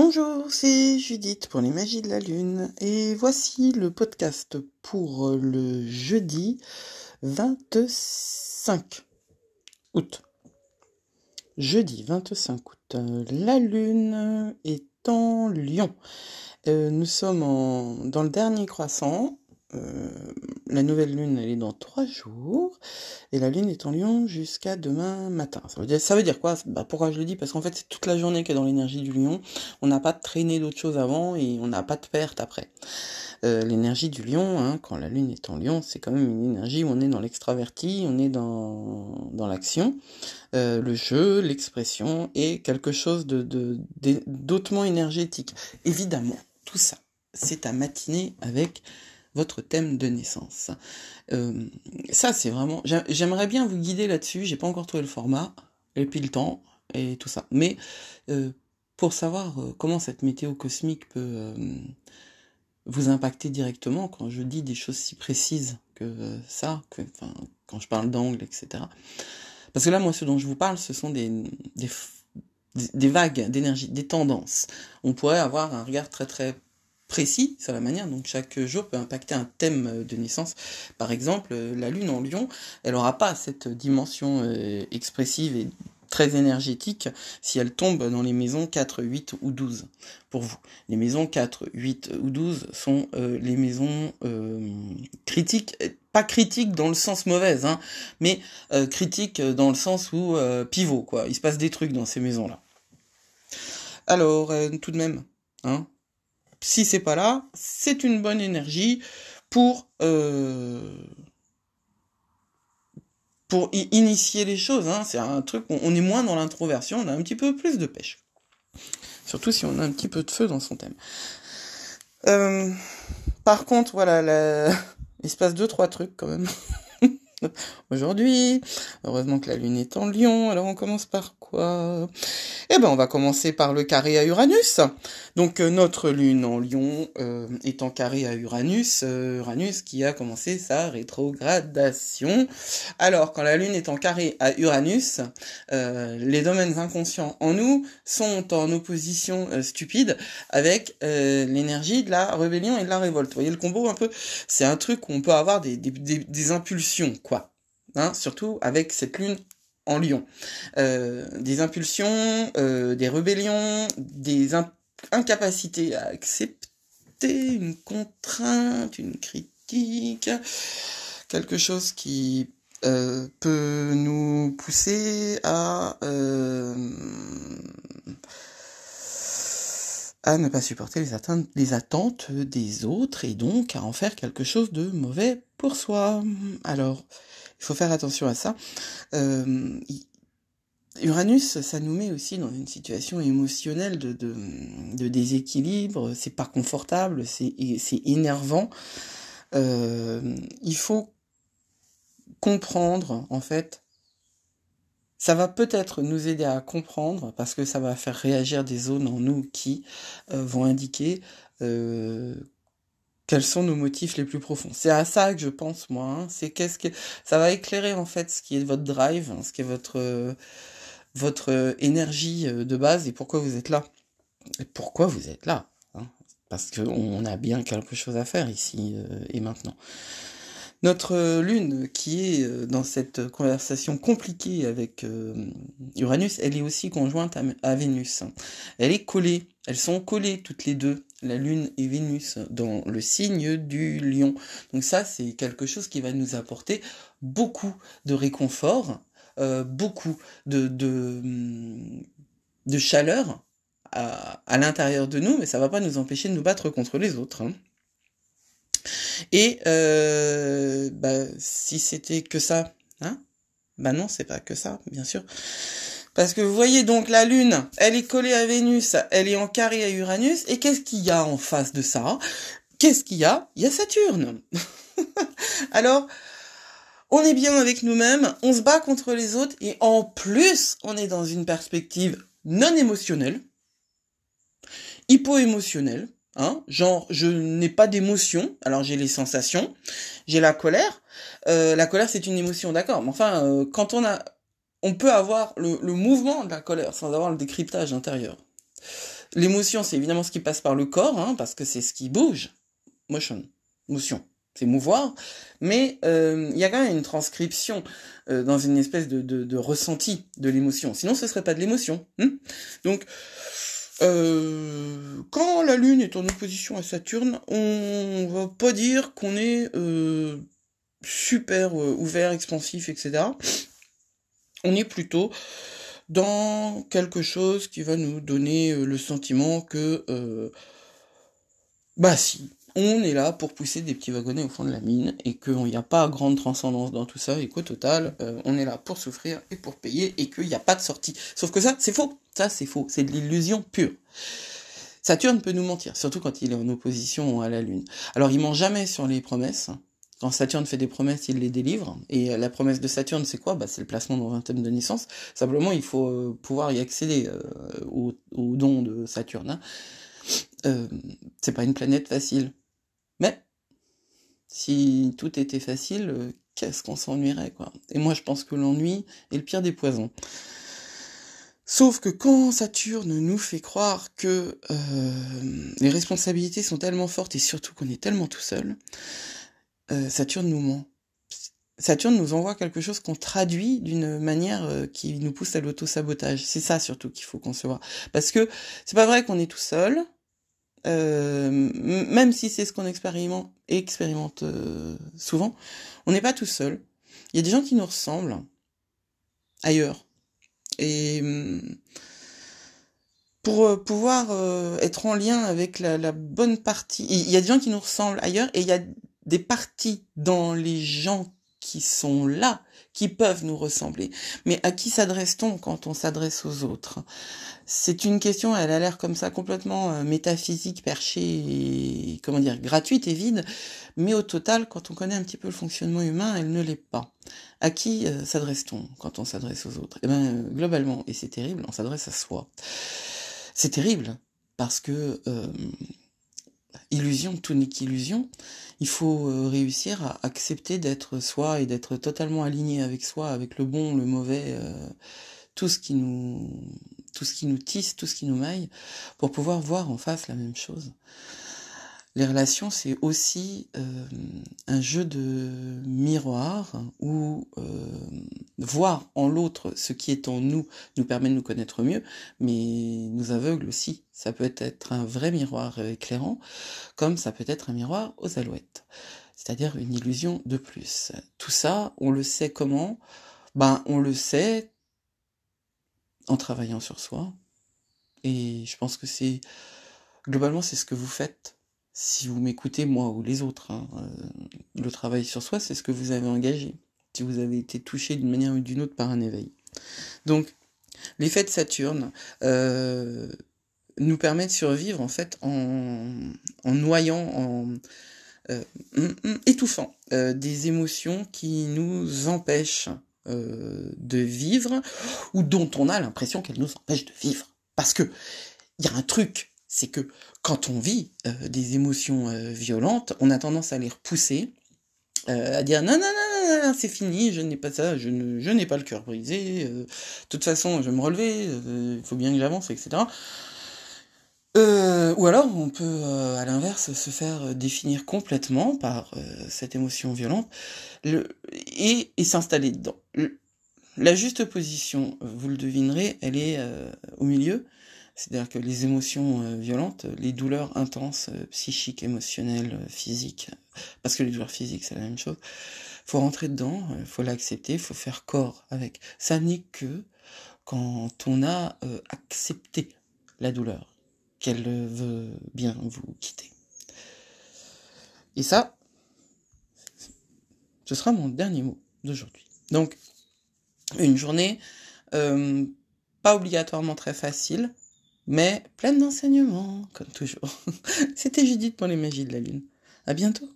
Bonjour, c'est Judith pour les magies de la lune et voici le podcast pour le jeudi 25 août. Jeudi 25 août, la lune est en lion. Euh, nous sommes dans le dernier croissant euh, la nouvelle lune, elle est dans trois jours, et la lune est en lion jusqu'à demain matin. Ça veut dire, ça veut dire quoi? Bah, Pourquoi je le dis? Parce qu'en fait, c'est toute la journée qui est dans l'énergie du lion. On n'a pas de traîner d'autres choses avant, et on n'a pas de perte après. Euh, l'énergie du lion, hein, quand la lune est en lion, c'est quand même une énergie où on est dans l'extraverti, on est dans, dans l'action, euh, le jeu, l'expression, et quelque chose de, de, d'autrement énergétique. Évidemment, tout ça, c'est à matiner avec votre thème de naissance. Euh, ça, c'est vraiment. J'aimerais bien vous guider là-dessus. J'ai pas encore trouvé le format et puis le temps et tout ça. Mais euh, pour savoir euh, comment cette météo cosmique peut vous impacter directement, quand je dis des choses si précises que ça, que, quand je parle d'angle, etc. Parce que là, moi, ce dont je vous parle, ce sont des, vagues d'énergie, des tendances. On pourrait avoir un regard très très précis sur la manière dont chaque jour peut impacter un thème de naissance. Par exemple, la lune en lion, elle n'aura pas cette dimension euh, expressive et très énergétique si elle tombe dans les maisons 4, 8 ou 12 pour vous. Les maisons 4, 8 ou 12 sont euh, les maisons euh, critiques, pas critiques dans le sens mauvais, hein, mais critiques dans le sens où pivot, quoi. Il se passe des trucs dans ces maisons-là. Alors, tout de même, hein, si c'est pas là, c'est une bonne énergie pour euh, pour initier les choses. Hein. C'est un truc, on, est moins dans l'introversion, on a un petit peu plus de pêche. Surtout si on a un petit peu de feu dans son thème. Euh, par contre, voilà, il se passe deux trois trucs quand même. Aujourd'hui. Heureusement que la Lune est en Lion. Alors on commence par quoi? Eh ben on va commencer par le carré à Uranus. Donc euh, notre Lune en Lion euh, est en carré à Uranus. Euh, Uranus qui a commencé sa rétrogradation. Alors quand la Lune est en carré à Uranus, les domaines inconscients en nous sont en opposition stupide avec l'énergie de la rébellion et de la révolte. Vous voyez le combo un peu? C'est un truc où on peut avoir des, des, des impulsions quoi. Hein, surtout avec cette lune en lion. Euh, des impulsions, euh, des rébellions, des incapacités à accepter une contrainte, une critique, quelque chose qui euh, peut nous pousser à à ne pas supporter les, attentes, des autres et donc à en faire quelque chose de mauvais pour soi. Alors, il faut faire attention à ça. Euh, Uranus, ça nous met aussi dans une situation émotionnelle de déséquilibre, c'est pas confortable, c'est énervant. Euh, il faut comprendre, en fait, ça va peut-être nous aider à comprendre parce que ça va faire réagir des zones en nous qui euh, vont indiquer euh, quels sont nos motifs les plus profonds. C'est à ça que je pense moi. Hein. C'est qu'est-ce que ça va éclairer en fait ce qui est votre drive, hein, ce qui est votre votre énergie euh, de base et pourquoi vous êtes là. Et pourquoi vous êtes là hein. Parce qu'on a bien quelque chose à faire ici et maintenant. Notre lune, qui est euh, dans cette conversation compliquée avec euh, Uranus, elle est aussi conjointe à, Vénus. Elle est collée, elles sont collées toutes les deux, la lune et Vénus, dans le signe du lion. Donc ça, c'est quelque chose qui va nous apporter beaucoup de réconfort, euh, beaucoup de, chaleur à, l'intérieur de nous, mais ça va pas nous empêcher de nous battre contre les autres. Hein. Et euh, bah, si c'était que ça, hein? Bah non, c'est pas que ça, bien sûr. Parce que vous voyez donc la Lune, elle est collée à Vénus, elle est en carré à Uranus, et qu'est-ce qu'il y a en face de ça? Qu'est-ce qu'il y a? Il y a Saturne. Alors, on est bien avec nous-mêmes, on se bat contre les autres, et en plus, on est dans une perspective non émotionnelle, hypo-émotionnelle, Hein, genre, je n'ai pas d'émotion. Alors j'ai les sensations, j'ai la colère. Euh, la colère, c'est une émotion, d'accord. Mais enfin, euh, quand on a, on peut avoir le, mouvement de la colère sans avoir le décryptage intérieur. l'émotion, c'est évidemment ce qui passe par le corps, hein, parce que c'est ce qui bouge. Motion, motion, c'est mouvoir. Mais il y a quand même une transcription dans une espèce de, de, ressenti de l'émotion. Sinon, ce serait pas de l'émotion. Hein. Donc, euh, quand la Lune est en opposition à Saturne, on va pas dire qu'on est euh, super euh, ouvert, expansif, etc. On est plutôt dans quelque chose qui va nous donner le sentiment que, bah si, on est là pour pousser des petits wagonnets au fond de la mine et qu'il n'y a pas grande transcendance dans tout ça et qu'au total, on est là pour souffrir et pour payer et qu'il n'y a pas de sortie. Sauf que ça, c'est faux. Ça, c'est faux. C'est de l'illusion pure. Saturne peut nous mentir, surtout quand il est en opposition à la Lune. Alors, il ment jamais sur les promesses. Quand Saturne fait des promesses, il les délivre. Et la promesse de Saturne, c'est quoi? Bah, C'est le placement dans un thème de naissance. Simplement, il faut euh, pouvoir y accéder euh, au, don de Saturne. Hein. Euh, c'est pas une planète facile. Mais, si tout était facile, qu'est-ce qu'on s'ennuierait, quoi? Et moi, je pense que l'ennui est le pire des poisons. Sauf que quand Saturne nous fait croire que euh, les responsabilités sont tellement fortes et surtout qu'on est tellement tout seul, euh, Saturne nous ment. Saturne nous envoie quelque chose qu'on traduit d'une manière euh, qui nous pousse à l'auto-sabotage. C'est ça surtout qu'il faut concevoir. Parce que c'est pas vrai qu'on est tout seul, même si c'est ce qu'on expérimente, expérimente souvent, on n'est pas tout seul. Il y a des gens qui nous ressemblent ailleurs et hum, pour euh, pouvoir euh, être en lien avec la, bonne partie, il y a des gens qui nous ressemblent ailleurs et il y a des parties dans les gens qui sont là, qui peuvent nous ressembler. Mais à qui s'adresse-t-on quand on s'adresse aux autres? C'est une question, elle a l'air comme ça complètement euh, métaphysique, perchée, comment dire, gratuite et vide, mais au total, quand on connaît un petit peu le fonctionnement humain, elle ne l'est pas. À qui euh, s'adresse-t-on quand on s'adresse aux autres? Eh bien, euh, globalement, et c'est terrible, on s'adresse à soi. C'est terrible parce que illusion, tout n'est qu'illusion. Il faut euh, réussir à accepter d'être soi et d'être totalement aligné avec soi, avec le bon, le mauvais, euh, tout ce qui nous, tout ce qui nous tisse, tout ce qui nous maille, pour pouvoir voir en face la même chose. Les relations, c'est aussi euh, un jeu de miroir où euh, voir en l'autre ce qui est en nous nous permet de nous connaître mieux, mais nous aveugle aussi. Ça peut être un vrai miroir éclairant, comme ça peut être un miroir aux alouettes, c'est-à-dire une illusion de plus. Tout ça, on le sait comment? Ben, on le sait en travaillant sur soi, et je pense que c'est globalement c'est ce que vous faites si vous m'écoutez, moi ou les autres, hein, euh, le travail sur soi, c'est ce que vous avez engagé, si vous avez été touché d'une manière ou d'une autre par un éveil. Donc, l'effet de Saturne euh, nous permet de survivre en fait en, noyant, en euh, hum, hum, étouffant des émotions qui nous empêchent de vivre ou dont on a l'impression qu'elles nous empêchent de vivre. Parce que il y a un truc c'est que quand on vit euh, des émotions euh, violentes, on a tendance à les repousser, euh, à dire non, non, non, non, non c'est fini, je n'ai pas ça, je, n'ai pas le cœur brisé, de toute façon, je vais me relever, il faut bien que j'avance, etc. ou alors, on peut, à l'inverse, se faire définir complètement par cette émotion violente le, et, et s'installer dedans. la juste position, vous le devinerez, elle est au milieu, c'est-à-dire que les émotions euh, violentes, les douleurs intenses, euh, psychiques, émotionnelles, euh, physiques, parce que les douleurs physiques c'est la même chose, faut rentrer dedans, faut l'accepter, faut faire corps avec. Ça n'est que quand on a accepté la douleur, qu'elle veut bien vous quitter. Et ça, ce sera mon dernier mot d'aujourd'hui. Donc, une journée pas obligatoirement très facile, mais pleine d'enseignements, comme toujours. C'était Judith pour les magies de la Lune. À bientôt!